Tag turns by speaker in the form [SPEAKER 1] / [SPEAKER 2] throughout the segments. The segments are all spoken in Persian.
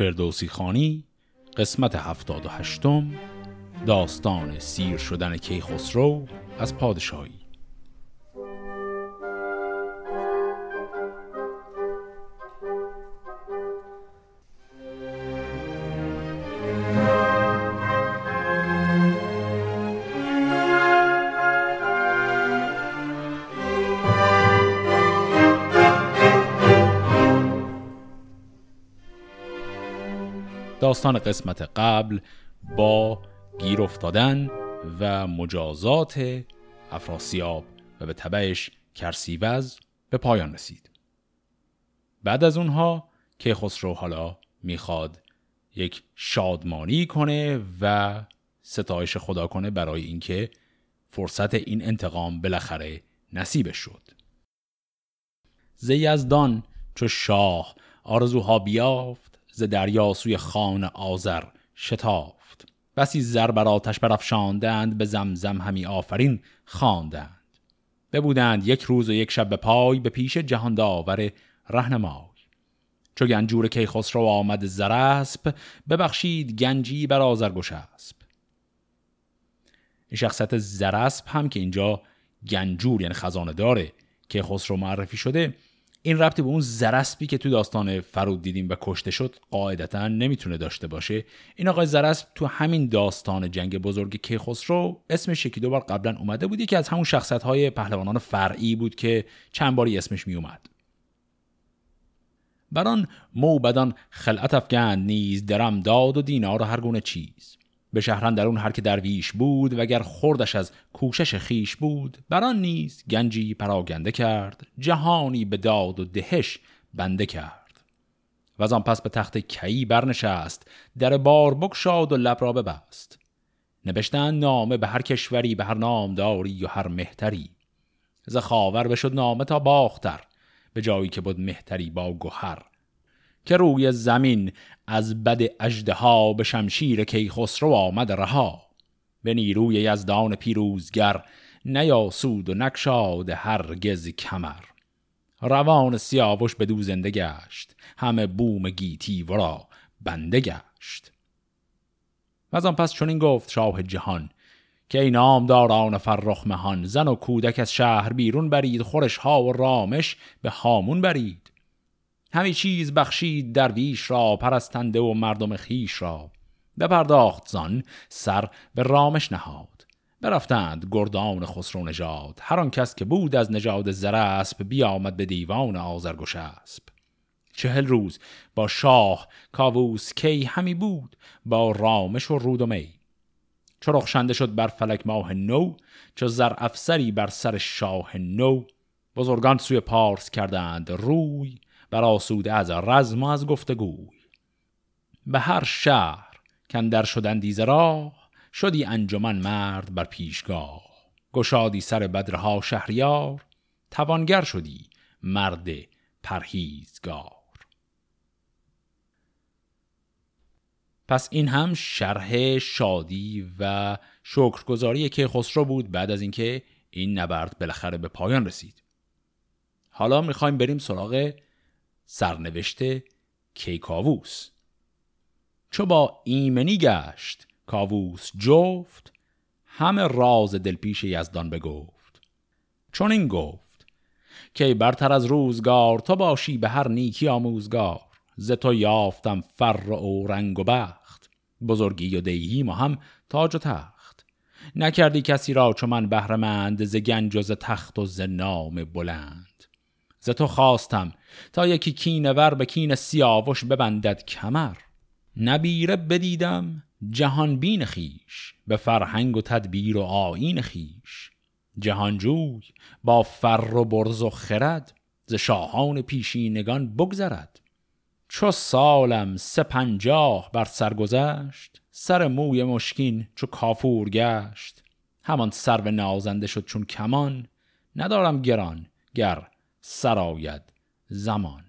[SPEAKER 1] فردوسی خانی قسمت هفتاد و هشتم داستان سیر شدن کیخسرو از پادشاهی. داستان قسمت قبل با گیر افتادن و مجازات افراسیاب و به تبعش کرسیوز به پایان رسید. بعد از اونها که خسرو حالا می‌خواد یک شادمانی کنه و ستایش خدا کنه برای اینکه فرصت این انتقام بالاخره نصیبش شد. زیزدان چو شاه آرزوها بیافت ز دریا سوی خان آذر شتافت. بسی زر بر آتش برافشاندند به زمزم همی آفرین خواندند. ببودند یک روز و یک شب به پای به پیش جهان داور رهنمای. چو گنجور کیخسرو آمد زرسب ببخشید گنجی بر اسب این شخصیت زرسب هم که اینجا گنجور یعنی خزانه داره که خسرو معرفی شده این ربطی به اون زرسبی که تو داستان فرود دیدیم و کشته شد قاعدتا نمی‌تونه داشته باشه. این آقای زرسب تو همین داستان جنگ بزرگ کیخسرو اسمش یکی دو بار قبلا اومده بود. که از همون شخصت های پهلوانان فرعی بود که چند باری اسمش میومد بران موبدان خلعت افگند نیز درم داد و دینار و هر گونه چیز. به شهران در اون هر که درویش بود وگر خوردش از کوشش خیش بود بران نیز گنجی پراگنده کرد جهانی به داد و دهش بنده کرد. و آن پس به تخت کی برنشست در بار بکشاد و لب را ببست. نوشتن نامه به هر کشوری به هر نامداری و هر مهتری. ز خاور بشد نامه تا باختر به جایی که بود مهتری با گوهر که روی زمین از بد اجدها به شمشیر کیخسرو آمد رها. به نیروی یزدان پیروزگر نیاسود و نکشاد هرگز کمر. روان سیاوش به دو زنده گشت همه بوم گیتی ورا بنده گشت. و از آن پس چون این گفت شاه جهان که ای نامداران فرخ مهان زن و کودک از شهر بیرون برید خورش ها و رامش به هامون برید. همی چیز بخشید درویش را پرستنده و مردم خیش را. بپرداخت زان سر به رامش نهاد. برفتند گردان خسرو نژاد. هر آن کس که بود از نژاد زرسب بیامد به دیوان آذرگشسب چهل روز با شاه کاووس کی همی بود؟ با رامش و رود و می. چو شد بر فلک ماه نو چو زر افسری بر سر شاه نو بزرگان سوی پارس کردند روی بر آسوده از رزم و از گفتگوی. به هر شهر در شدن راه شدی انجمن مرد بر پیشگاه. گشادی سر بدرها شهریار توانگر شدی مرد پرهیزگار. پس این هم شرح شادی و شکرگزاری که خسرو بود بعد از اینکه این نبرد بالاخره به پایان رسید. حالا می‌خوایم بریم سراغ سرنوشت کیکاووس. چو با ایمنی گشت کاووس جفت همه راز دلپیش یزدان بگفت. چون این گفت که برتر از روزگار تو باشی به هر نیکی آموزگار. ز تو یافتم فر و رنگ و بخت بزرگی و دیهی ما هم تاج و تخت. نکردی کسی را چو من بهرمند ز گنج و ز تخت و ز نام بلند. ز تو خواستم تا یکی کینور به کین سیاوش ببندد کمر. نبیره بدیدم جهان بین خیش به فرهنگ و تدبیر و آین خیش جهانجوی با فر و برز و خرد ز شاهان پیشینگان بگذرد. چو سالم سه پنجاه بر سر گذشت سر موی مشکین چو کافور گشت. همان سر نازنده شد چون کمان ندارم گران گر سراید زمان.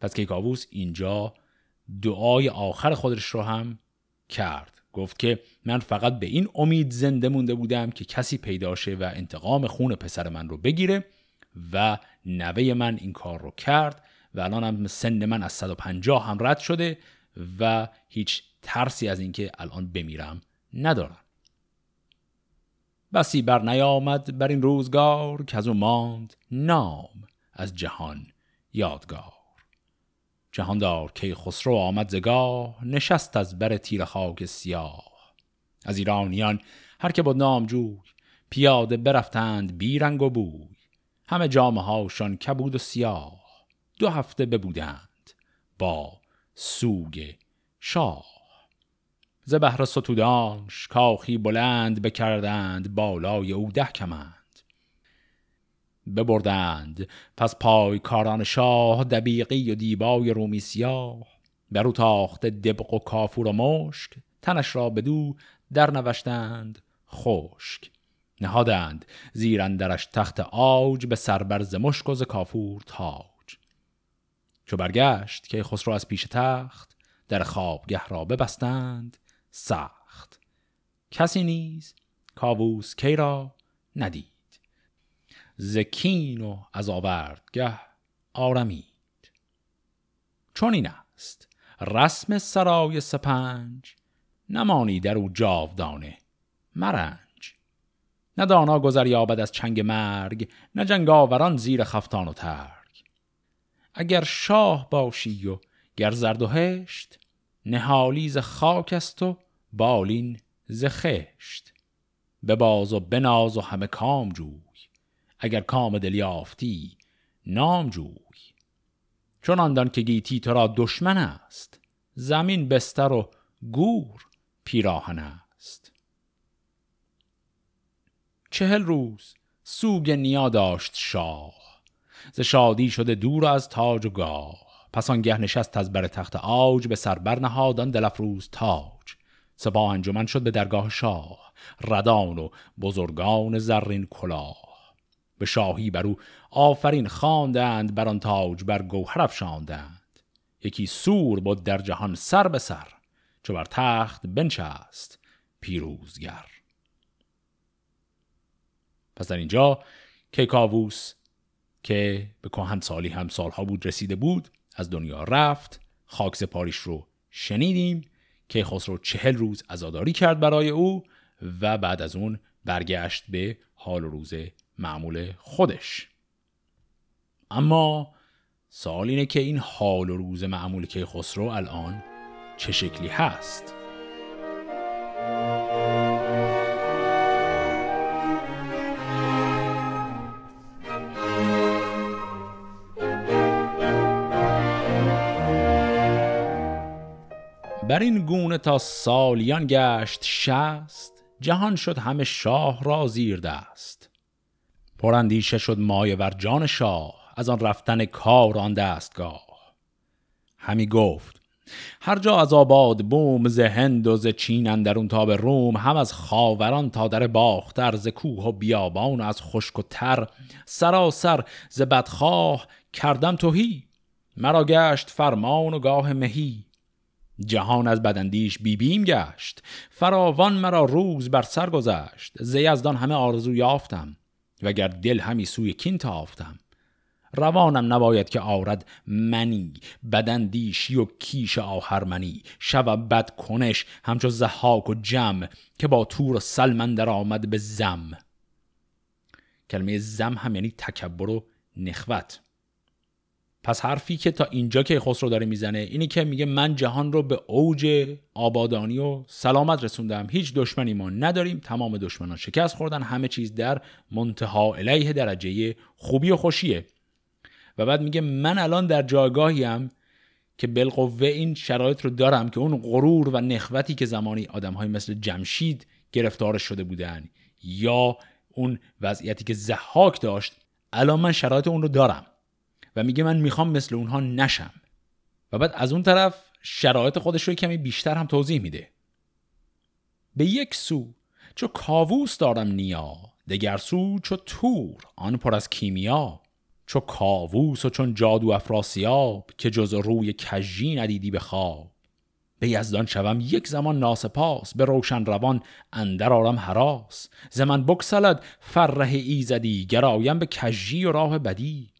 [SPEAKER 1] پس کیکاووس اینجا دعای آخر خودش رو هم کرد. گفت که من فقط به این امید زنده مونده بودم که کسی پیدا شه و انتقام خون پسر من رو بگیره و نوه من این کار رو کرد و الان هم سن من از 150 هم رد شده و هیچ ترسی از اینکه الان بمیرم ندارم. بسی بر نیامد بر این روزگار که از او ماند نام از جهان یادگار. جهاندار که خسرو آمد زگاه نشست از بر تیر خاک سیاه. از ایرانیان هر که بود نامجوی پیاده برفتند بیرنگ و بوی. همه جامعه هاشان کبود و سیاه. دو هفته ببودند با سوگ شاه. ز بهر ستودانش کاخی بلند بکردند بالای او ده کمند. ببردند پس پای کاران شاه دبیقی و دیبای رومی سیاه. برو تاخت دبق و کافور و مشک تنش را بدو در نوشتند خشک. نهادند زیرندرش تخت آج به سربرز مشک و ز کافور تاج. چو برگشت که خسرو از پیش تخت در خوابگه را ببستند سخت. کسی نیز کاووس کی را ندید. زکین و از آوردگه آرمید. چون این است. رسم سرای سپنج نمانی در او جاودانه مرنج. نه دانا گذر یابد از چنگ مرگ نه جنگاوران زیر خفتان و ترگ. اگر شاه باشی و گر زرد و هشت نهالی ز خاک است و بالین ز خشت. باز و بناز و همه کام جوی اگر کام دل یافتی نام جوی. چون آندان که گیتی تو را دشمن است زمین بستر و گور پیراهن است. چهل روز سوگ نیا داشت شاه ز شادی شده دور از تاج و گاه. پس آنگه نشست از بر تخت آج به سر برنهادان دلفروز تاج. سپاه انجمن شد به درگاه شاه ردان و بزرگان زرین کلاه. به شاهی بر او آفرین خواندند بر آن تاج بر گوهر افشاندند. یکی سور بود در جهان سر به سر چو بر تخت بنشست پیروزگر. پس در اینجا کیکاووس که به کهن سالی هم سالها بود رسیده بود از دنیا رفت خاک سپاریش رو شنیدیم که خسرو چهل روز ازاداری کرد برای او و بعد از اون برگشت به حال و روز معمول خودش. اما سال اینه که این حال و روز معمول که خسرو الان چه شکلی هست؟ بر این گونه تا سالیان گشت شست جهان شد همه شاه را زیر دست. پراندیشه شد مایه ور جان شاه از آن رفتن کار آن دستگاه. همی گفت هر جا از آباد بوم ز هند و ز چین اندرون تا به روم هم از خاوران تا در باختر ز کوه و بیابان و از خشک و تر سراسر ز بدخواه کردم توهی مرا گشت فرمان و گاه مهی. جهان از بدندیش بیبیم گشت. فراوان مرا روز بر سر گذشت. ز یزدان همه آرزو یافتم وگر دل همی سوی کین تافتم. روانم نباید که آرد منی بدندیشی و کیش آهرمنی. شو بد کنش همچو زحاک و جم که با تور و سلمن در آمد به زم. کلمه زم هم یعنی تکبر و نخوت. پس حرفی که تا اینجا که خسرو داره می‌زنه اینی که میگه من جهان رو به اوج آبادانی و سلامت رسوندم هیچ دشمنی ما نداریم تمام دشمنان شکست خوردن همه چیز در منتها علیه درجه خوبی و خوشیه. و بعد میگه من الان در جایگاهیم که بالقوه این شرایط رو دارم که اون غرور و نخوتی که زمانی آدم های مثل جمشید گرفتارش شده بودن یا اون وضعیتی که زحاک داشت الان من شرایط اون رو دارم. و میگه من می‌خوام مثل اونها نشم. و بعد از اون طرف شرایط خودش رو کمی بیشتر هم توضیح میده. به یک سو چو کاووس دارم نیا دگر سو چو تور آن پر از کیمیا. چو کاووس و چون جادو افراسیاب که جز روی کژی ندیدی به خواب. به یزدان شوم یک زمان ناسپاس به روشن روان اندر آرم حراس. ز من بکسلد فره ایزدی گرایم به کژی و راه بدی.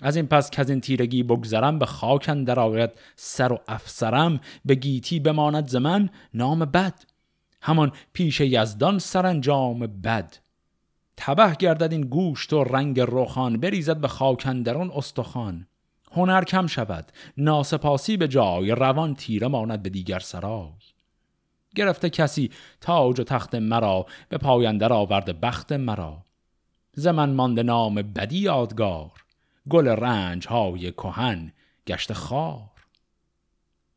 [SPEAKER 1] از این پس که از این تیرگی بگذرم به خاکن در سر و افسرم به گیتی بماند زمن نام بد. همان پیش یزدان سرانجام بد. تبه گردد این گوشت و رنگ روخان بریزد به خاکندرون استخوان. هنر کم شود ناسپاسی به جای روان تیره ماند به دیگر سرای. گرفته کسی تاج و تخت مرا به پایندر آورد بخت مرا. زمن مانده نام بدی یادگار. گل رنج های کهن گشت خار.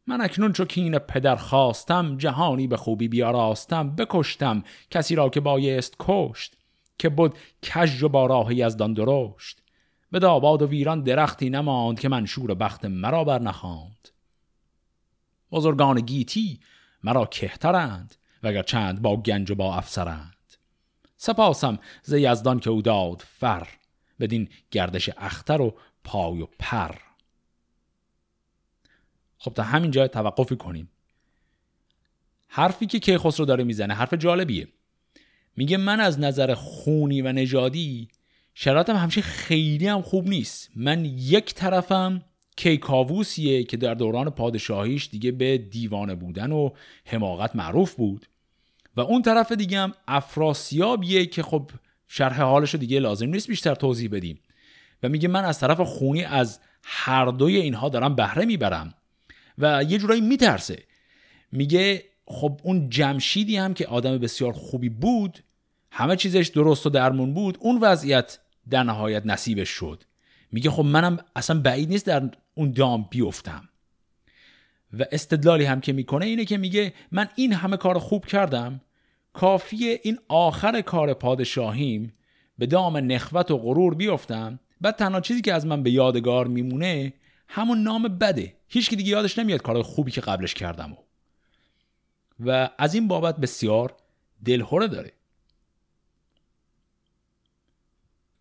[SPEAKER 1] من اکنون چو کین پدر خواستم جهانی به خوبی بیاراستم بکشتم کسی را که بایست کشت که بود کج و با راه یزدان درشت. به داباد و ویران درختی نماند که منشور بخت مرا بر نخواند. بزرگان گیتی مرا کهترند وگر چند با گنج و با افسرند. سپاسم ز یزدان که او داد فر بدین گردش اختر و پای و پر. خب تا همین جای توقفی کنیم. حرفی که کیخسرو داره می‌زنه حرف جالبیه. میگه من از نظر خونی و نژادی شرایطم همشه خیلی هم خوب نیست. من یک طرفم کیکاووسیه که در دوران پادشاهیش دیگه به دیوانه بودن و حماقت معروف بود. و اون طرف دیگه هم افراسیابیه که خب شرح حالش دیگه لازم نیست بیشتر توضیح بدیم. و میگه من از طرف خونی از هر دوی اینها دارم بهره می‌برم. و یه جورایی میترسه. میگه خب اون جمشیدی هم که آدم بسیار خوبی بود همه چیزش درست و درمون بود اون وضعیت در نهایت نصیبش شد. میگه خب منم اصلا بعید نیست در اون دام بیفتم. و استدلالی هم که می‌کنه اینه که میگه من این همه کار خوب کردم کافیه این آخر کار پادشاهیم به دام نخوت و غرور بیفتم بعد تنها چیزی که از من به یادگار میمونه همون نام بده. هیچ که دیگه یادش نمیاد کار خوبی که قبلش کردم و, و از این بابت بسیار دلهوره داره.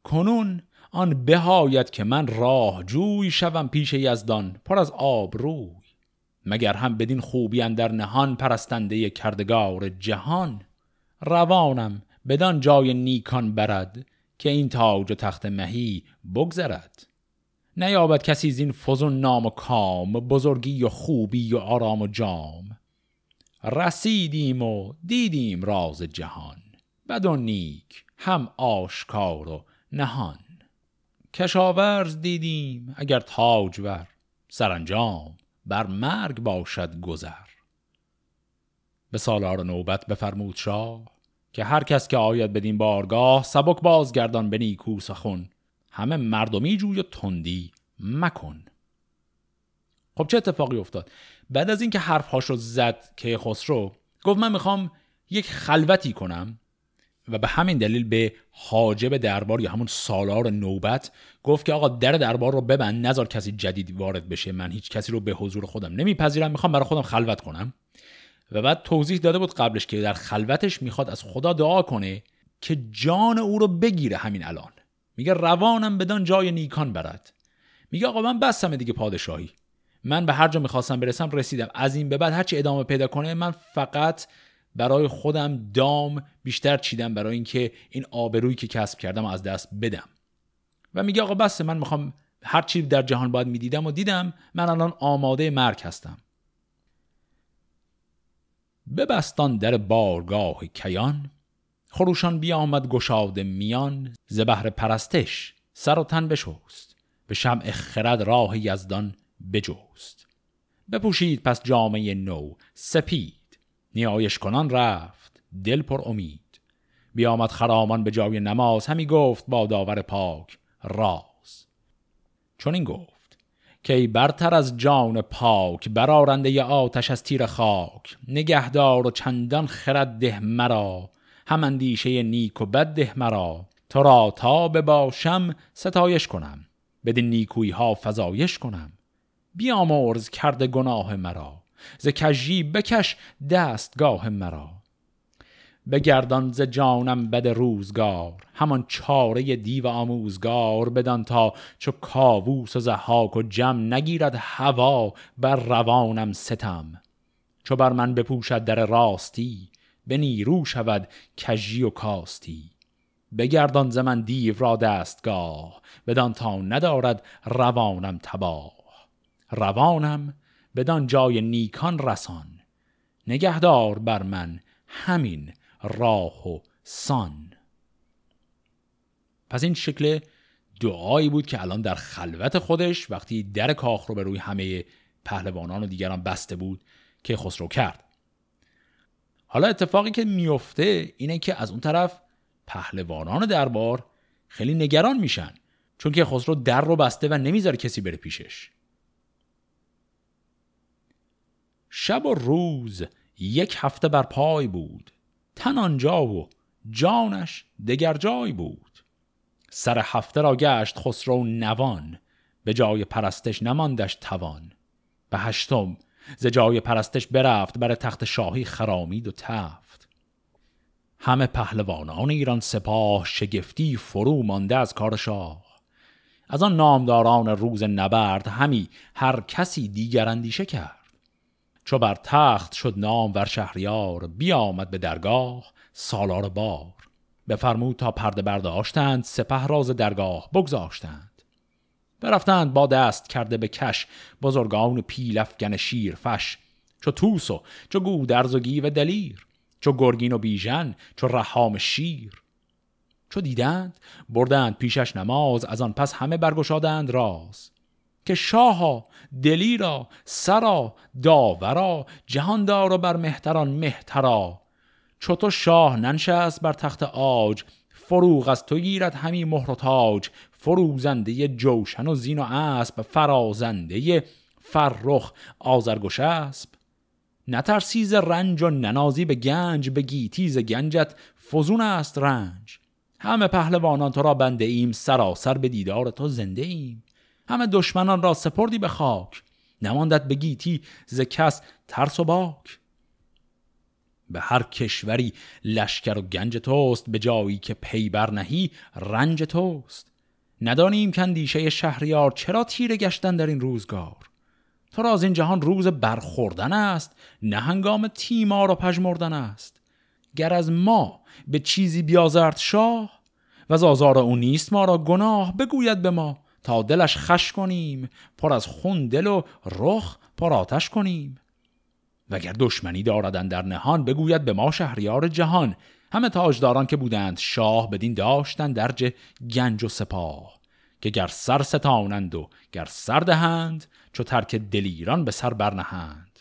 [SPEAKER 1] کنون آن بهایت که من راه جوی شوم پیش یزدان پر از آب روی. مگر هم بدین خوبی در نهان پرستنده کردگار جهان؟ روانم بدان جای نیکان برد که این تاج و تخت مهی بگذرد. نیابد کسی زین فزون نام و کام بزرگی و خوبی و آرام و جام. رسیدیم و دیدیم راز جهان بد و نیک هم آشکار و نهان. کشاورز دیدیم اگر تاجور سرانجام بر مرگ باشد گذر. به سالار نوبت بفرمود شاه که هر کس که آید بدین بارگاه سبک بازگردان به نیکو سخن. همه مردمی جوی تندی مکن. خب چه اتفاقی افتاد؟ بعد از اینکه حرف رو زد که خسرو گفت من می‌خوام یک خلوتی کنم و به همین دلیل به حاجب دربار یا همون سالار نوبت گفت که آقا در دربار رو ببند نظر کسی جدید وارد بشه. من هیچ کسی رو به حضور خودم نمیپذیرم می‌خوام برای خودم خلوت کنم. و بعد توضیح داده بود قبلش که در خلوتش می‌خواد از خدا دعا کنه که جان او رو بگیره همین الان. میگه روانم بدان جای نیکان برد. میگه آقا من بستم دیگه پادشاهی. من به هر جا می‌خواستم برسم رسیدم. از این به بعد هرچی ادامه پیدا کنه من فقط برای خودم دام بیشتر چیدم برای اینکه این آبرویی که کسب کردم از دست بدم. و میگه آقا بسه من می‌خوام هر چی در جهان باید می‌دیدم و دیدم من الان آماده مرگ هستم. ببستان در بارگاه کیان خروشان بیامد گشاده میان ز بهر پرستش سر و تن بشوست به شمع خرد راه یزدان بجوست بپوشید پس جامعه نو سپید نیایش کنان رفت دل پر امید. بیامد خرامان به جای نماز همی گفت با داور پاک راز. چون این گفت که ای برتر از جان پاک برارنده آتش از تیر خاک. نگهدار و چندان خرد ده مرا هم اندیشه نیک و بد ده مرا. تو را تا بباشم ستایش کنم بدین نیکوی ها فزایش کنم. بیامرز کرده گناه مرا ز کژی بکش دستگاه مرا. بگردان ز جانم بد روزگار همان چاره دیو آموزگار بدان تا چو کاووس و زحاک و جم نگیرد هوا بر روانم ستم. چو بر من بپوشد در راستی به نیرو شود کژی و کاستی. بگردان ز من دیو را دستگاه بدان تا ندارد روانم تباه. روانم بدان جای نیکان رسان نگهدار بر من همین راه و سان. پس این شکل دعایی بود که الان در خلوت خودش وقتی در کاخ رو به روی همه پهلوانان و دیگران بسته بود که خسرو کرد. حالا اتفاقی که میفته اینه که از اون طرف پهلوانان دربار خیلی نگران میشن چون که خسرو در رو بسته و نمی‌ذاره کسی بره پیشش. شب و روز یک هفته بر پای بود. تن آنجا و جانش دگر جای بود. سر هفته را گشت خسرو نوان به جای پرستش نماندش توان. به هشتم ز جای پرستش برفت بر تخت شاهی خرامید و تفت. همه پهلوانان ایران سپاه شگفتی فرو مانده از کار شاه. از آن نامداران روز نبرد همی هر کسی دیگر اندیشه کرد. چو بر تخت شد نام ور شهریار بیامد به درگاه سالار بار. بفرمود تا پرده برداشتند سپه راز درگاه بگذاشتند. برفتند با دست کرده به کش بزرگان پیلفگن شیر فش. چو توس و چو گودرز و گیو دلیر چو گرگین و بیژن چو رحام شیر. چو دیدند بردند پیشش نماز از آن پس همه برگشادند راز. که شاها دلیرا سرا داورا جهاندار و بر مهتران مهترا. چو تو شاه ننشست بر تخت آج فروغ از تو گیرد همی مهر و تاج. فروزنده جوشن و زین و اسب فرازنده فرخ آذرگشسب نترسی ز رنج و ننازی به گنج به گیتی ز گنجت فزون است رنج. همه پهلوانان تو را بنده ایم سراسر به دیدار تو زنده ایم. همه دشمنان را سپردی به خاک. نماندت به گیتی ز کس ترس و باک. به هر کشوری لشکر و گنج توست به جایی که پی نهی رنج توست. ندانیم کندیشه شهریار چرا تیره گشتن در این روزگار. تو را از این جهان روز برخوردن است نه هنگام تیمار و پژمردن است. گر از ما به چیزی بیازرد شاه و از آزار او نیست ما را گناه بگوید به ما تا دلش خش کنیم پر از خون دل و رخ پر آتش کنیم. وگر دشمنی داردن در نهان بگوید به ما شهریار جهان. همه تاجداران که بودند شاه بدین داشتن درج گنج و سپاه. که گر سر ستانند و گر سر دهند چو ترک دلیران به سر برنهند.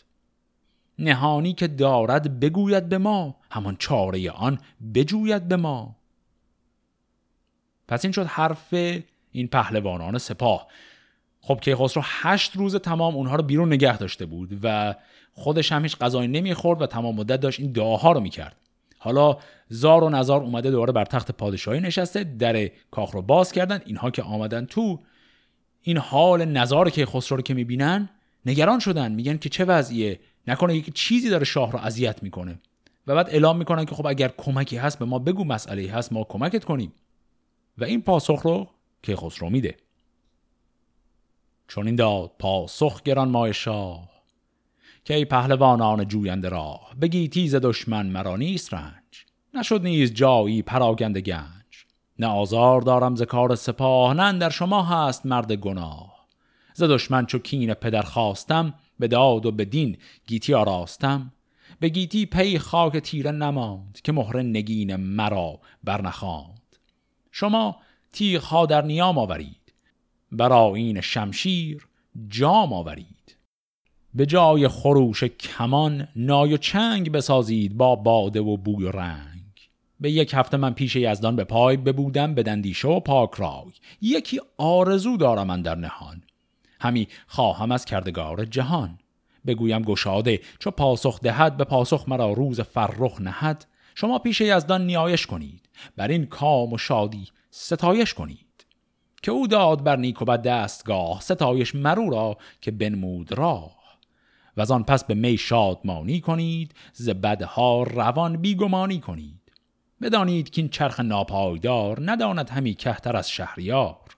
[SPEAKER 1] نهانی که دارد بگوید به ما همان چاره آن بجوید به ما. پس این شد حرف این پهلوانان سپاه. خب که خسرو هشت روز تمام اونها رو بیرون نگه داشته بود و خودش هم هیچ غذایی نمی‌خورد و تمام مدت داشت این دعاها رو می‌کرد. حالا زار و نزار اومده دوباره بر تخت پادشاهی نشسته در کاخ رو باز کردن اینها که آمدن تو این حال نزار که خسرو رو که می‌بینن نگران شدن. میگن که چه وضعیه؟ نکنه یک چیزی داره شاه رو اذیت می‌کنه. و بعد اعلام می‌کنن که خب اگر کمکی هست به ما بگو مسئله هست ما کمکت کنیم. و این پاسخ رو که خسرو میده. چون این داد پاسخ گران شاه که ای پهلوانان جوینده راه بگی تیز دشمن مرا نیست رنج. نشد نیز جایی پراگنده گنج. نه آزار دارم ز کار سپاه نه در شما هست مرد گناه. ز دشمن چو کین پدر خواستم به داد و به دین گیتی آراستم. به گیتی پی خاک تیره نماند که مهر نگین مرا برنخواند شما تیغ در نیام آورید. برای این شمشیر جام آورید. به جای خروش کمان نای و چنگ بسازید با باده و بوی و رنگ. به یک هفته من پیش یزدان به پای ببودم به دندیشه و پاک رای. یکی آرزو دارم من در نهان. همی خواهم از کردگار جهان. بگویم گشاده چو پاسخ دهد به پاسخ مرا روز فرخ نهد. شما پیش یزدان نیایش کنید. بر این کام و شادی ستایش کنید. که او داد بر نیک و بد دستگاه ستایش مرو را که بنمود راه. و آن پس به می شادمانی کنید ز بدها روان بیگمانی کنید. بدانید که این چرخ ناپایدار نداند همی کهتر از شهریار.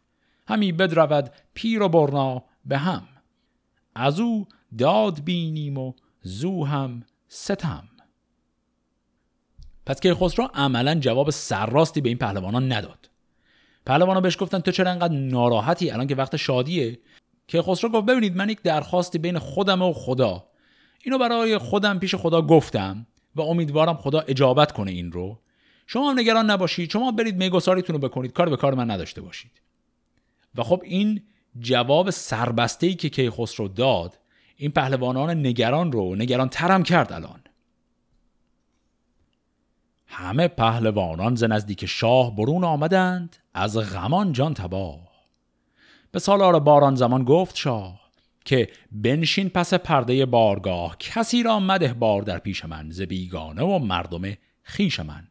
[SPEAKER 1] همی بدرود پیر و برنا به هم. از او داد بینیم و زو هم ستم. پس کیخسرو عملا جواب سرراستی به این پهلوانان نداد. پهلوانا بهش گفتن تو چرا انقدر ناراحتی؟ الان که وقت شادیه. کیخسرو گفت ببینید من یک درخواستی بین خودم و خدا. اینو برای خودم پیش خدا گفتم و امیدوارم خدا اجابت کنه این رو. شما هم نگران نباشید. شما برید میگساریتون رو بکنید. کار به کار من نداشته باشید. و خب این جواب سربسته ای که کیخسرو داد این پهلوانان نگران رو نگران ترم کرد الان. همه پهلوانان ز نزدیک شاه برون آمدند از غمان جان تباه. به سالار باران زمان گفت شاه که بنشین پس پرده بارگاه کسی را مده بار در پیش من ز بیگانه و مردم خیش من.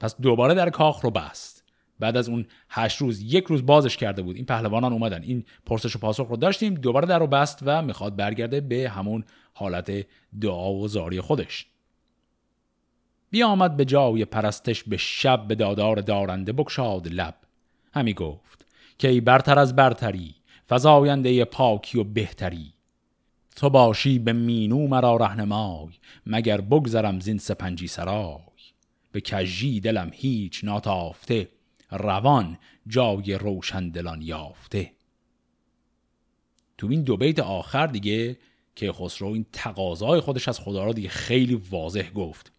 [SPEAKER 1] پس دوباره در کاخ رو بست. بعد از اون هشت روز یک روز بازش کرده بود. این پهلوانان اومدن. این پرسش و پاسخ رو داشتیم دوباره در رو بست و می‌خواد برگرده به همون حالت دعا و زاری خودش. آمد به جای پرستش به شب به دادار دارنده بکشاد لب. همی گفت که ای برتر از برتری فزاینده پاکی و بهتری. تو باشی به مینو مرا رهنمای مگر بگذرم زین سپنجی سرای. به کجی دلم هیچ ناتافته روان جای روشن دلان یافته. تو این دو بیت آخر دیگه که خسرو این تقاضای خودش از خدا را دیگه خیلی واضح گفت.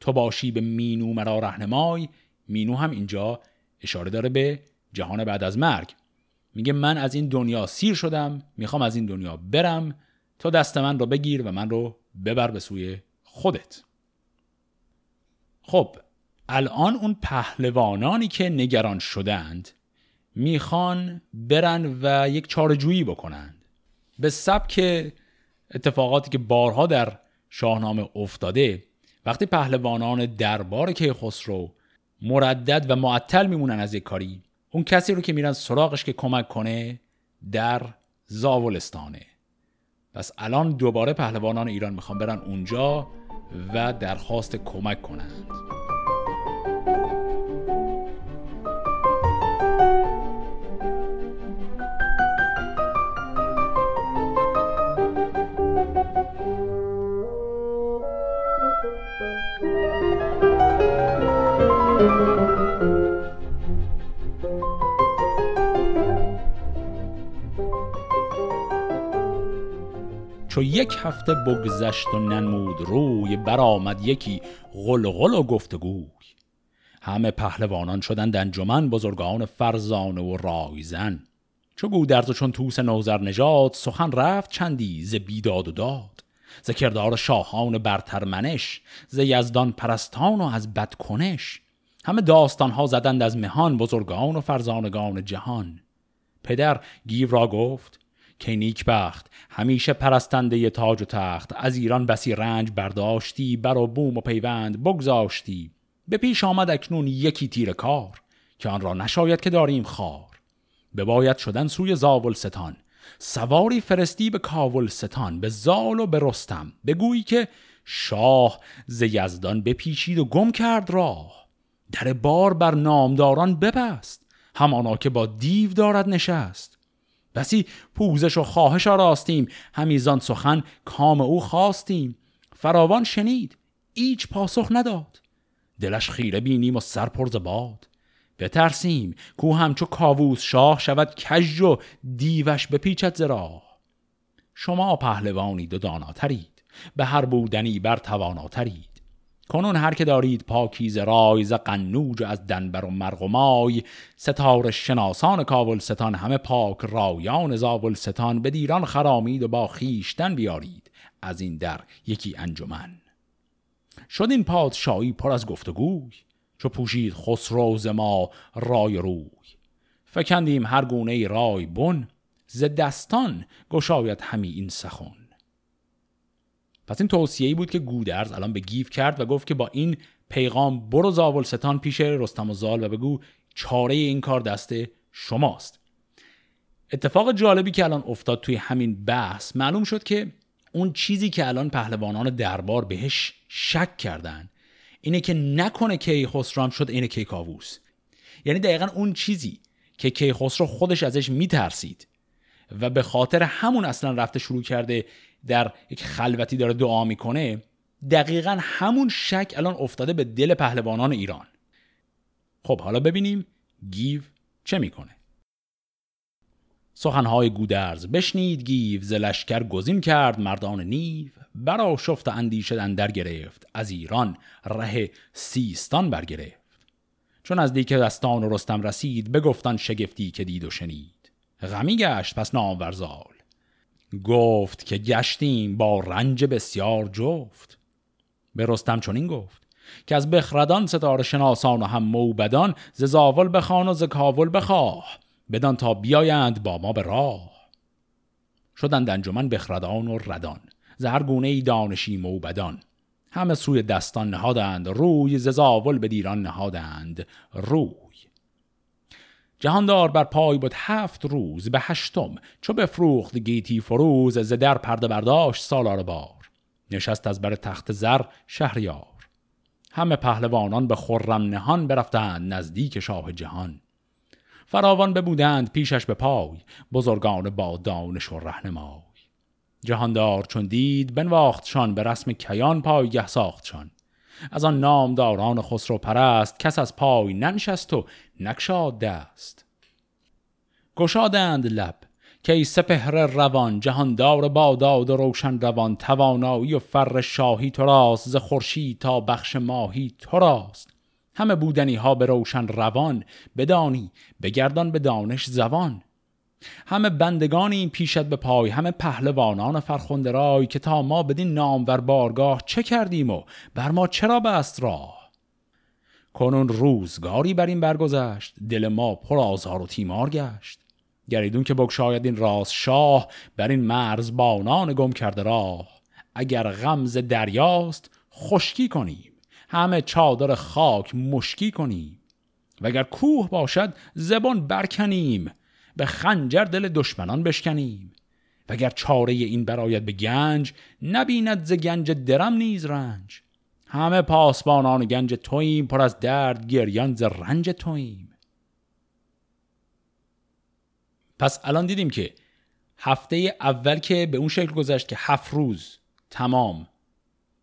[SPEAKER 1] تو باشی به مینو مرا رهنمای مینو هم اینجا اشاره داره به جهان بعد از مرگ. میگه من از این دنیا سیر شدم می‌خوام از این دنیا برم تو دست من رو بگیر و من رو ببر به سوی خودت. خب الان اون پهلوانانی که نگران شدند می‌خوان برن و یک چارجویی بکنند. به سبک اتفاقاتی که بارها در شاهنامه افتاده وقتی پهلوانان دربار کیخسرو مردد و معطل میمونن از یک کاری اون کسی رو که میرن سراغش که کمک کنه در زاولستانه. پس الان دوباره پهلوانان ایران می‌خوان برن اونجا و درخواست کمک کنند. چو یک هفته بگذشت و ننمود روی برآمد یکی غلغل و گفتگوی. همه پهلوانان شدند انجمن بزرگان فرزانه و رایزن. چو گودرز و چون توس نوزر نژاد سخن رفت چندی ز بیداد و داد. ز کردار شاهان برترمنش ز یزدان پرستان و از بدکنش. همه داستان ها زدند از مهان بزرگان و فرزانگان جهان. پدر گیو را گفت که نیک بخت همیشه پرستنده تاج و تخت. از ایران بسی رنج برداشتی بر و بوم و پیوند بگذاشتی. به پیش آمد اکنون یکی تیر کار که آن را نشاید که داریم خار. بباید شدن سوی زاول ستان سواری فرستی به کاول ستان به زال و به رستم. بگویی که شاه ز یزدان بپیچید و گم کرد راه. در بار بر نامداران ببست. همانا که با دیو دارد نشست. بسی پوزش و خواهش راستیم. همیزان سخن کام او خواستیم. فراوان شنید ایچ پاسخ نداد. دلش خیره بینیم و سر پرز باد. بترسیم کو همچو کاووس شاه شود کژ و دیوش بپیچد ز راه. شما پهلوانید و داناترید. به هر بودنی بر تواناترید. کنون هر که دارید پاکیز رای ز قنوج از دنبر و مرغ و مای ستاره شناسان کاول ستان همه پاک رایان زاول ستان به دیران خرامید و با خیشتن بیارید. از این در یکی انجمن. شد این پادشاهی پر از گفتگوی چو پوشید خسرو ز ما رای روی. فکندیم هر گونه رای بن ز دستان گشاید همی این سخن. پس این توصیه‌ای بود که گودرز الان به گیف کرد و گفت که با این پیغام برو زاولستان پیش رستم و زال و بگو چاره این کار دست شماست. اتفاق جالبی که الان افتاد توی همین بحث معلوم شد که اون چیزی که الان پهلوانان دربار بهش شک کردن اینه که نکنه کیخسرو هم شد اینه کیکاووس. یعنی دقیقا اون چیزی که کیخسرو خودش ازش میترسید و به خاطر همون اصلا رفته شروع کرده در یک خلوتی داره دعا می‌کنه دقیقا همون شک الان افتاده به دل پهلوانان ایران. خب حالا ببینیم گیو چه می‌کنه. سخنهای گودرز بشنید گیو ز لشکر گزین کرد مردان نیو برا شفت اندیشه در گرفت از ایران ره سیستان برگرفت. چون از دیک دستان و رستم رسید بگفتن شگفتی که دید و شنید. غمی گشت پس نامورزال گفت که گشتیم با رنج بسیار جفت. به رستم چنین گفت که از بخردان ستاره شناسان و هم موبدان ز زاول بخوان و ز کاول بخواه. بدان تا بیایند با ما به راه. شدند انجمن بخردان و ردان زهر گونه ای دانشی موبدان. همه سوی دستان نهادند روی ز زاول به دیران نهادند روی. جهاندار بر پای بود هفت روز به هشتم چو بفروخت گیتی فروز ز در پرده برداشت سالار بار. نشست از بر تخت زر شهریار. همه پهلوانان به خرم نهان برفتند نزدیک شاه جهان. فراوان ببودند پیشش به پای بزرگان با دانش و رهنمای. جهاندار چون دید بنواختشان به رسم کیان پایگه ساختشان. از آن نامداران خسرو پرست کس از پای ننشست و نکشاد دست گشادند لب که ای سپهر روان جهاندار باداد و روشن روان توانایی و فر شاهی تو راست ز خورشید تا بخش ماهی تو راست. همه بودنی ها به روشن روان بدانی بگردان به دانش زبان همه بندگانی پیشت به پای همه پهلوانان فرخنده رای که تا ما بدین نامور بارگاه چه کردیم و بر ما چرا بست راه؟ کنون روزگاری بر این برگذشت. دل ما پر آزار و تیمار گشت. گریدون که بگشاید این راست شاه بر این مرز بانان گم کرده راه. اگر غمز دریاست خشکی کنیم. همه چادر خاک مشکی کنیم. و اگر کوه باشد زبان برکنیم. به خنجر دل دشمنان بشکنیم. وگر چاره این برایت به گنج نبیند ز گنج درم نیز رنج. همه پاسبانان گنج توییم پر از درد گریان ز رنج توییم. پس الان دیدیم که هفته اول که به اون شکل گذشت که هفت روز تمام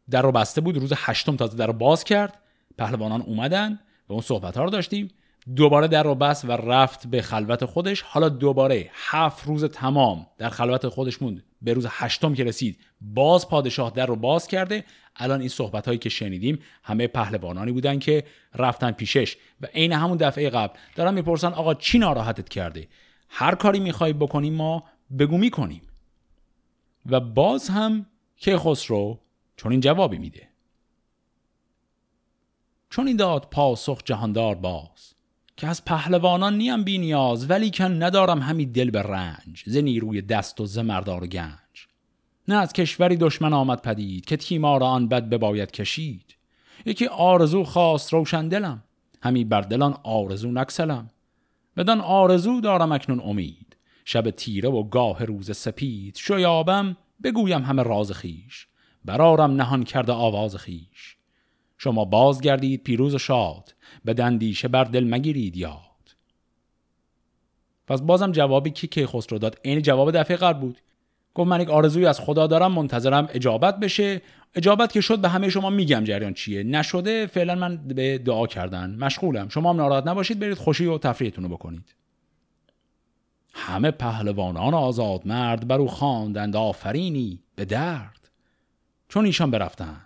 [SPEAKER 1] در رو بسته بود روز هشتم تازه در رو باز کرد پهلوانان اومدن و اون صحبت ها رو داشتیم. دوباره در رو بست و رفت به خلوت خودش. حالا دوباره هفت روز تمام در خلوت خودش موند. به روز هشتم که رسید باز پادشاه در رو باز کرده. الان این صحبت هایی که شنیدیم همه پهلوانانی بودن که رفتن پیشش. و عین همون دفعه قبل دارن می‌پرسن آقا چی ناراحتت کرده؟ هر کاری می‌خوای بکنیم ما بگو می‌کنیم. و باز هم که خسرو چون این جوابی میده. چون این داد پاسخ جهاندار باز. که از پهلوانان نیم بی نیاز ولی که ندارم همی دل به رنج ز نیروی دست و ز و گنج. نه از کشوری دشمن آمد پدید که تیمار آن بد بباید کشید. یکی آرزو خواست روشن دلم همی بر دلان آرزو نکسلم. بدان آرزو دارم اکنون امید شب تیره و گاه روز سپید. شیابم بگویم همه راز خیش برارم نهان کرده آواز خیش شما بازگردید پیروز و شاد به دندیشه بر دل مگیرید یاد پس بازم جوابی که کیخسرو داد؟ عین جواب دفعه قبل بود. گفت من یک آرزوی از خدا دارم منتظرم اجابت بشه. اجابت که شد به همه شما میگم جریان چیه. نشده فعلا من به دعا کردن. مشغولم. شما هم ناراحت نباشید برید خوشی و تفریحتون رو بکنید. همه پهلوانان آزاد مرد بر او خواندند آفرینی به درد. چون ایشان برفتند.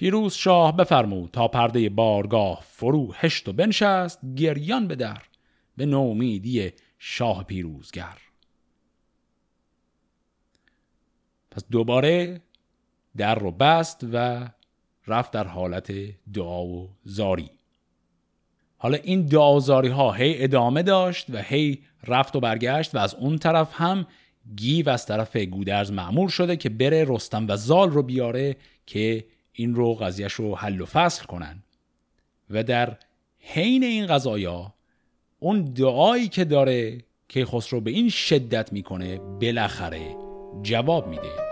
[SPEAKER 1] پیروز شاه بفرمود تا پرده بارگاه فرو هشت و بنشست گریان به در به نومیدی شاه پیروزگر. پس دوباره در رو بست و رفت در حالت دعا و زاری. حالا این دعازاری ها هی ادامه داشت و هی رفت و برگشت و از اون طرف هم گیو از طرف گودرز معمور شده که بره رستم و زال رو بیاره که این رو قضیهش رو حل و فصل کنن. و در حین این قضایا اون دعایی که داره که خسرو به این شدت می‌کنه بالاخره جواب میده.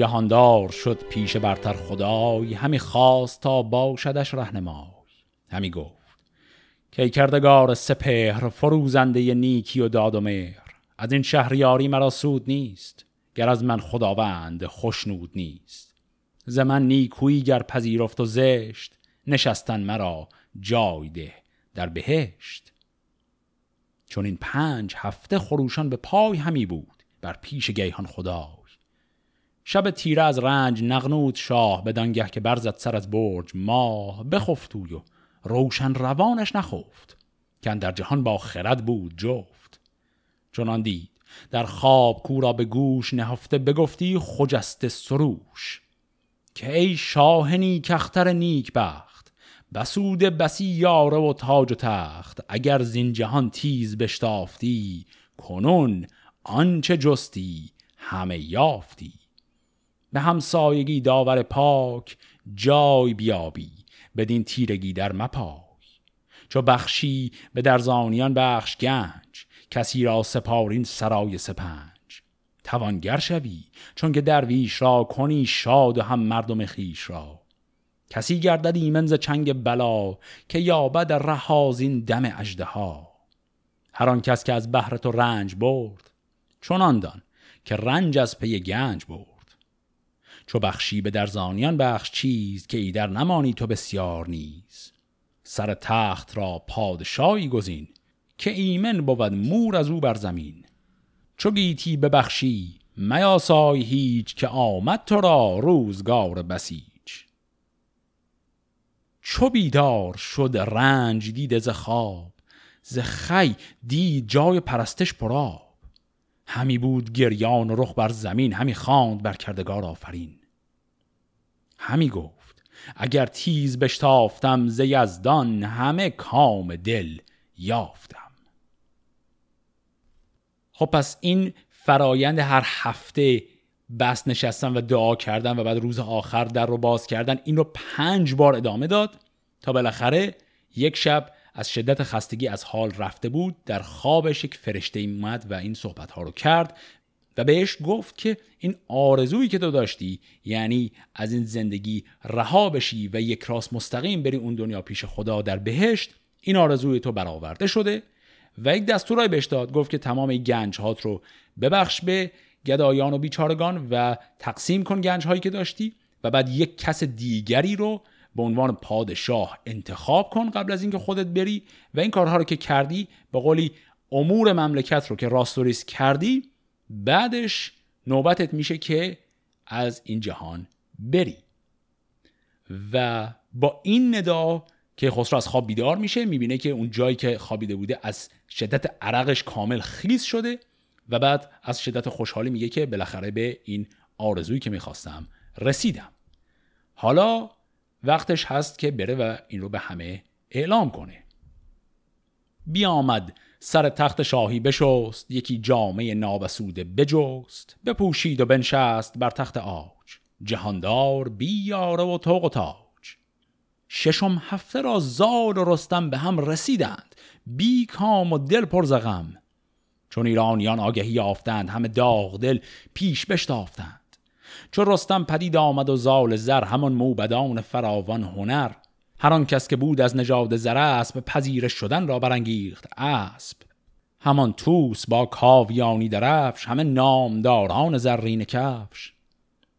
[SPEAKER 1] جهاندار شد پیش برتر خدای همی خواست تا باشدش رهنمای. همی گفت کی کردگار سپهر فروزنده نیکی و داد و مهر؟ از این شهریاری مرا سود نیست گر از من خداوند خوشنود نیست. ز من نیکویی گر پذیرفت و زشت نشستن مرا جای ده در بهشت. چون این پنج هفته خروشان به پای همی بود بر پیش گیهان خدای. شب تیره از رنج نغنود شاه بدانگه که برزد سر از برج ماه بخفتوی و روشن روانش نخفت که در جهان با خرد بود جفت. چنان دید در خواب کورا به گوش نهفته بگفتی خجست سروش. که ای شاه نیکختر نیک بخت بسود بسی یاره و تاج و تخت اگر زین جهان تیز بشتافتی کنون آنچه جستی همه یافتی. به همسایگی داور پاک جای بیابی بدین تیرگی در مپای. چو بخشی به درزانیان بخش گنج کسی را سپارین سرای سپنج. توانگر شوی چون که درویش را کنی شاد و هم مردم خیش را. کسی گردد ایمن ز چنگ بلا که یابد رهازین دم اجده ها هر آن کس که از بهر تو رنج برد چون دان که رنج از پی گنج برد. چو بخشی به درزانیان بخش چیز که ایدر نمانی تو بسیار نیز. سر تخت را پادشاهی گزین که ایمن بود مور از او بر زمین. چو گیتی ببخشی میاسای هیچ که آمد تو را روزگار بسیج. چو بیدار شد رنج دید ز خواب ز خی دید جای پرستش پراب. همی بود گریان و رخ بر زمین همی خواند بر کردگار آفرین. همی گفت اگر تیز بشتافتم ز یزدان همه کام دل یافتم. خب پس این فرایند هر هفته بس نشستن و دعا کردن و بعد روز آخر در رو باز کردن این رو پنج بار ادامه داد تا بالاخره یک شب از شدت خستگی از حال رفته بود در خوابش یک فرشته اومد و این صحبت ها رو کرد و بهش گفت که این آرزویی که تو داشتی یعنی از این زندگی رها بشی و یک راست مستقیم بری اون دنیا پیش خدا در بهشت این آرزوی تو برآورده شده و یک دستورای بهش داد گفت که تمام گنج هات رو ببخش به گدایان و بیچارگان و تقسیم کن گنج هایی که داشتی و بعد یک کس دیگری رو به عنوان پادشاه انتخاب کن قبل از اینکه خودت بری و این کارها رو که کردی به قولی امور مملکت رو که راستوریس کردی بعدش نوبتت میشه که از این جهان بری. و با این ندا که خسرو از خواب بیدار میشه می‌بینه که اون جایی که خوابیده بوده از شدت عرقش کامل خیز شده و بعد از شدت خوشحالی میگه که بالاخره به این آرزویی که می‌خواستم رسیدم. حالا وقتش هست که بره و این رو به همه اعلام کنه. بیامد سر تخت شاهی بشست یکی جامعه نابسوده بجست بپوشید و بنشست بر تخت آج. جهاندار بیاره و توق و تاج. ششم هفته را زال و رستم به هم رسیدند بی کام و دل پر زغم. چون ایرانیان آگهی یافتند همه داغ دل پیش بشتافتند. چون رستم پدید آمد و زال زر همان موبدان فراوان هنر. هر آن کس که بود از نژاد زر اسب پذیرش شدن را برانگیخت. اسب. همان توس با کاویانی درفش همه نامداران زرین کفش.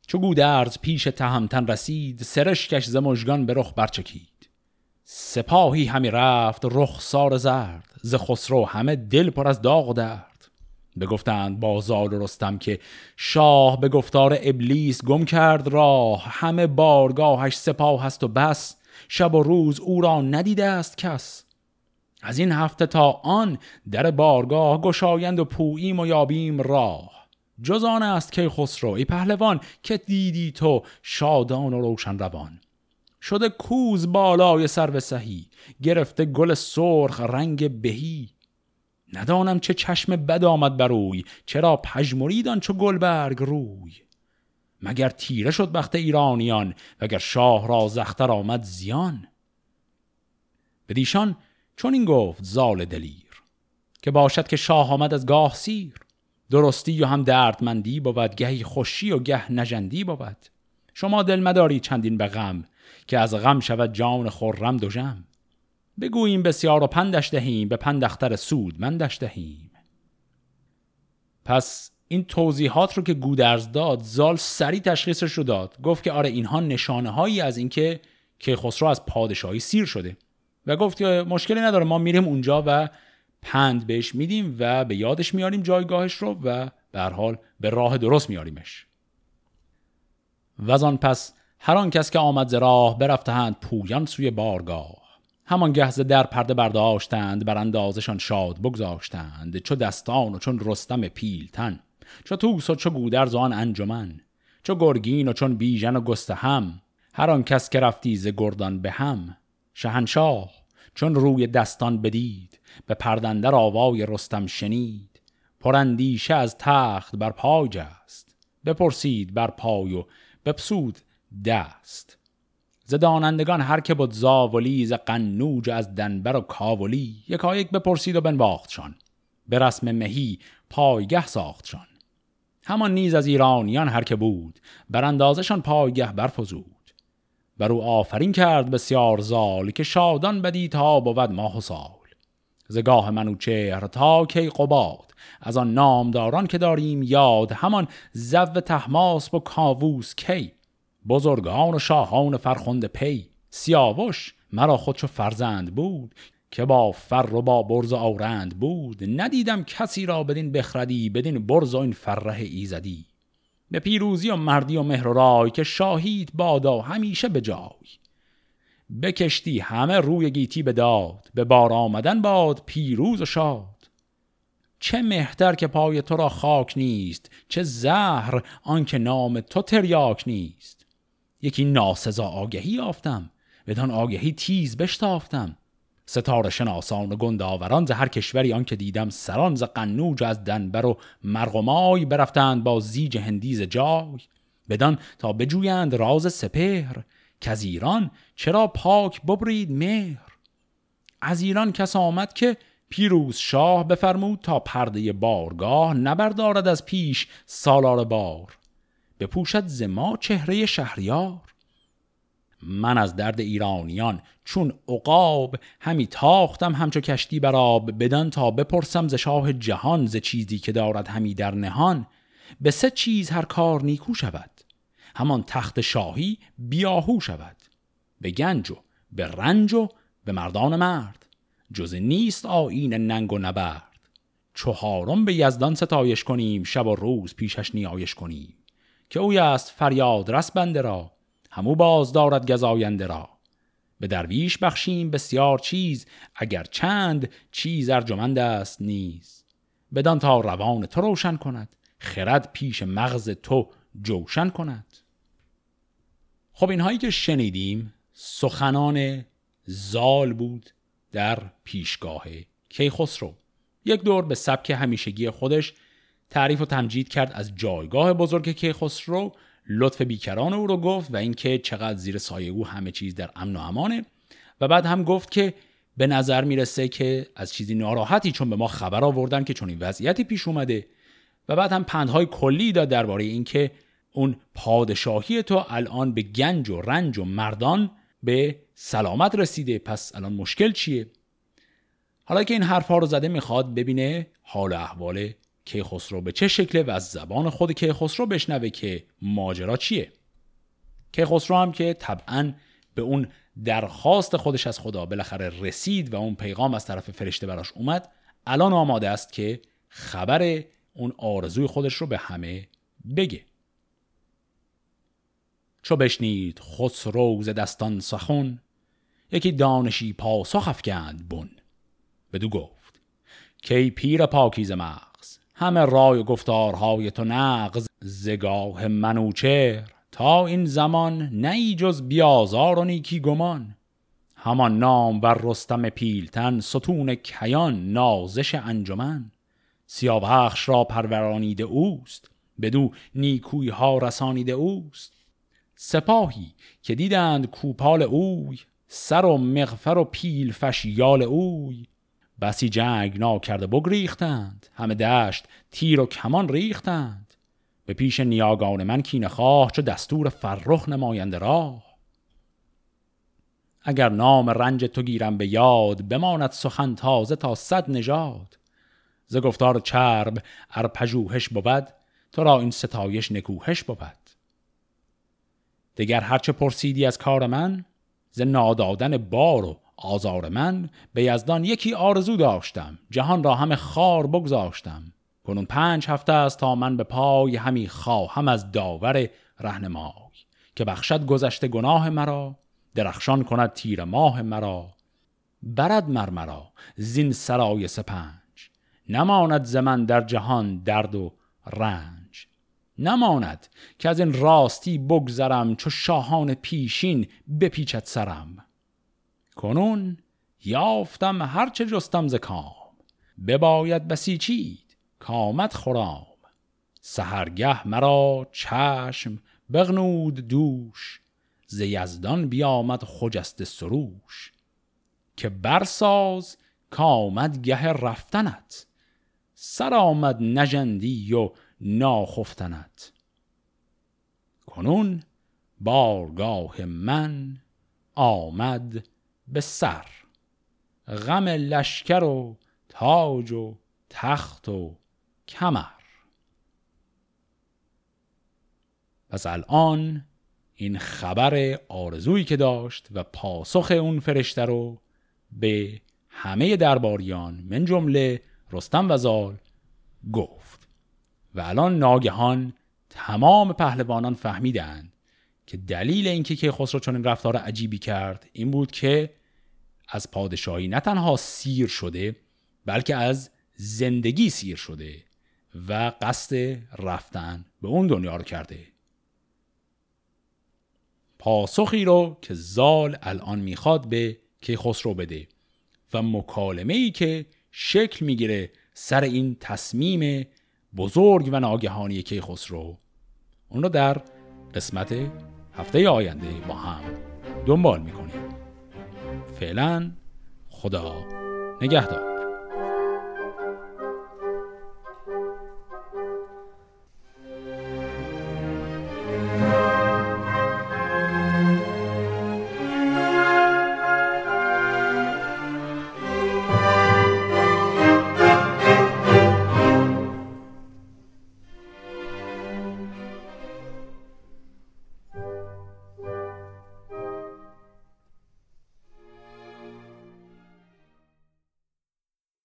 [SPEAKER 1] چو گودرز پیش تهمتن رسید سرشکش ز مژگان به رخ برچکید. سپاهی همی رفت رخسار زرد ز خسرو همه دل پر از داغ و درد. بگفتند با زال رستم که شاه به گفتار ابلیس گم کرد راه همه بارگاهش سپاه هست و بس. شب و روز او را ندیده است کس. از این هفته تا آن در بارگاه گشایند و پوییم و یابیم راه. جز آن است که خسرو ای پهلوان که دیدی تو شادان و روشن روان شده کوز بالای سر سهی گرفته گل سرخ رنگ بهی. ندانم چه چشم بد آمد بروی چرا پژمریدان چو گلبرگ روی. مگر تیره شد بخت ایرانیان وگر شاه را زختر آمد زیان؟ بدیشان چون این گفت زال دلیر که باشد که شاه آمد از گاه سیر. درستی و هم دردمندی بود گهی خوشی و گه نژندی بود. شما دل مداری چندین به غم که از غم شود جان خرم دو جم بگوییم بسیار و پندش دهیم به پندختر سود مندش دهیم. پس این توضیحات رو که گودرز داد زال سری تشخیصش رو داد. گفت که آره اینها نشانه هایی از اینکه که خسرو از پادشاهی سیر شده. و گفت که مشکلی نداره ما میریم اونجا و پند بهش میدیم و به یادش میاریم جایگاهش رو و به حال به راه درست میاریمش. و آن پس هر آن کس که آمد ز راه برفتهند پویان سوی بارگاه. همان گهز در پرده برداشتند بر اندازشان شاد بگذاشتند. چو دستان و چون رستم پیلتن. چو توس و چو گودرز آن انجمن چو گرگین و چون بیژن و هم هر آن کس که رفتی ز گردان به هم. شهنشاه چون روی دستان بدید به پردندر آوای رستم شنید. پرندیشه از تخت بر پای جست بپرسید بر پای و بپسود دست. ز دانندگان هر که بود زاولی ز قنوج از دنبر و کاولی یکایک بپرسید و بنواختشان. به رسم مهی پایگه ساختشان. همان نیز از ایرانیان هر که بود بر اندازشان پایگه برفزود. بر او آفرین کرد بسیار زال که شادان بدی تا بود ماه و سال. زگاه منوچهر تا کی قباد از آن نامداران که داریم یاد همان زو تحماس و کاووس کی. بزرگان و شاهان فرخنده پی. سیاوش مرا خودشو فرزند بود. که با فر و با برز آورند بود ندیدم کسی را بدین بخردی بدین برز و این فره ایزدی. به پیروزی و مردی و مهر و رای که شاهید بادا همیشه به جای بکشتی همه روی گیتی به داد به بار آمدن باد پیروز و شاد. چه مهتر که پای تو را خاک نیست چه زهر آنکه نام تو تریاک نیست. یکی ناسزا آگهی یافتم بدان آگهی تیز بشتافتم. ستاره شناسان و گنداوران ز هر کشوری آن که دیدم سران ز قنوج از دنبر و مرغمای برفتند با زیج هندیز جای. بدان تا بجویند راز سپهر که از ایران چرا پاک ببرید مهر؟ از ایران کس آمد که پیروز شاه بفرمود تا پرده بارگاه نبردارد از پیش سالار بار. بپوشد زما چهره شهریار. من از درد ایرانیان. چون عقاب همی تاختم همچو کشتی براب بدان تا بپرسم ز شاه جهان ز چیزی که دارد همی در نهان. به سه چیز هر کار نیکو شود. همان تخت شاهی بیاهو شود. به گنج و به رنج و به مردان مرد. جز نیست آین ننگ و نبرد. چهارم به یزدان ستایش کنیم شب و روز پیشش نیایش کنیم. که اوی است فریاد رس بنده را. همو باز دارد گزاینده را. به درویش بخشیم بسیار چیز اگر چند چیز ارجمند است نیز. بدان تا روان تو روشن کند خرد پیش مغز تو جوشن کند. خب اینهایی که شنیدیم سخنان زال بود در پیشگاه کیخسرو. یک دور به سبک همیشگی خودش تعریف و تمجید کرد از جایگاه بزرگ کیخسرو لطف بیکران او رو گفت و اینکه چقدر زیر سایه او همه چیز در امن و امانه. و بعد هم گفت که به نظر می‌رسه که از چیزی ناراحتی چون به ما خبر آوردن که چون این وضعیتی پیش اومده. و بعد هم پندهای کلی داد درباره اینکه اون پادشاهی تو الان به گنج و رنج و مردان به سلامت رسیده. پس الان مشکل چیه؟ حالا که این حرفها رو زده می‌خواد ببینه حال احوال کیخسرو به چه شکله و از زبان خود کیخسرو بشنوه که ماجرا چیه؟ کیخسرو هم که طبعا به اون درخواست خودش از خدا بالاخره رسید و اون پیغام از طرف فرشته براش اومد الان آماده است که خبر اون آرزوی خودش رو به همه بگه. چو بشنید خسرو ز دستان سخن یکی دانشی پاسخ افکند بن. بدو گفت کی پیر پاکیز مغز همه رای و گفتارهای تو نغز زگاه منوچهر تا این زمان نی جز بیازار و نیکی گمان. همان نام بر رستم پیلتن ستون کیان نازش انجمن. سیاوخش را پرورانیده اوست بدو نیکوی ها رسانیده اوست. سپاهی که دیدند کوپال اوی سر و مغفر و پیل فشیال اوی. بسی جنگ نا کرده بگریختند. همه دشت تیر و کمان ریختند. به پیش نیاگان من کین خواه چو دستور فرخ نماینده راه. اگر نام رنج تو گیرم به یاد بماند سخن تازه تا صد نژاد. ز گفتار چرب ار پژوهش بود تو را این ستایش نکوهش بود. دگر هرچه پرسیدی از کار من ز نادادن بار و آزار من به یزدان یکی آرزو داشتم جهان را همه خار بگذاشتم. کنون پنج هفته است تا من به پای همی خواهم از داور رهنمای که بخشد گذشته گناه مرا درخشان کند تیر ماه مرا. برد مرمرا زین سرای سپنج نماند زمن در جهان درد و رنج. نماند که از این راستی بگذرم چو شاهان پیشین بپیچد سرم. کنون یافتم هرچه جستم ز کام. بباید بسیچید کامت خورام سهرگه مرا چشم بغنود دوش ز یزدان بیامد خجست سروش. که برساز کامد گه رفتنت سر آمد نجندی و ناخفتنت. کنون بارگاه من آمد به سر غم لشکر و تاج و تخت و کمر. پس الان این خبر آرزویی که داشت و پاسخ اون فرشته رو به همه درباریان من جمله رستم و زال گفت. و الان ناگهان تمام پهلوانان فهمیدند که دلیل اینکه که خسرو چون رفتار عجیبی کرد این بود که از پادشاهی نه تنها سیر شده بلکه از زندگی سیر شده و قصد رفتن به اون دنیا رو کرده. پاسخی رو که زال الان می‌خواد به که خسرو بده و مکالمه ای که شکل می‌گیره سر این تصمیم بزرگ و ناگهانی کیخسرو اون رو در قسمت هفته آینده با هم دنبال می‌کنیم. فعلا خدا نگهدار.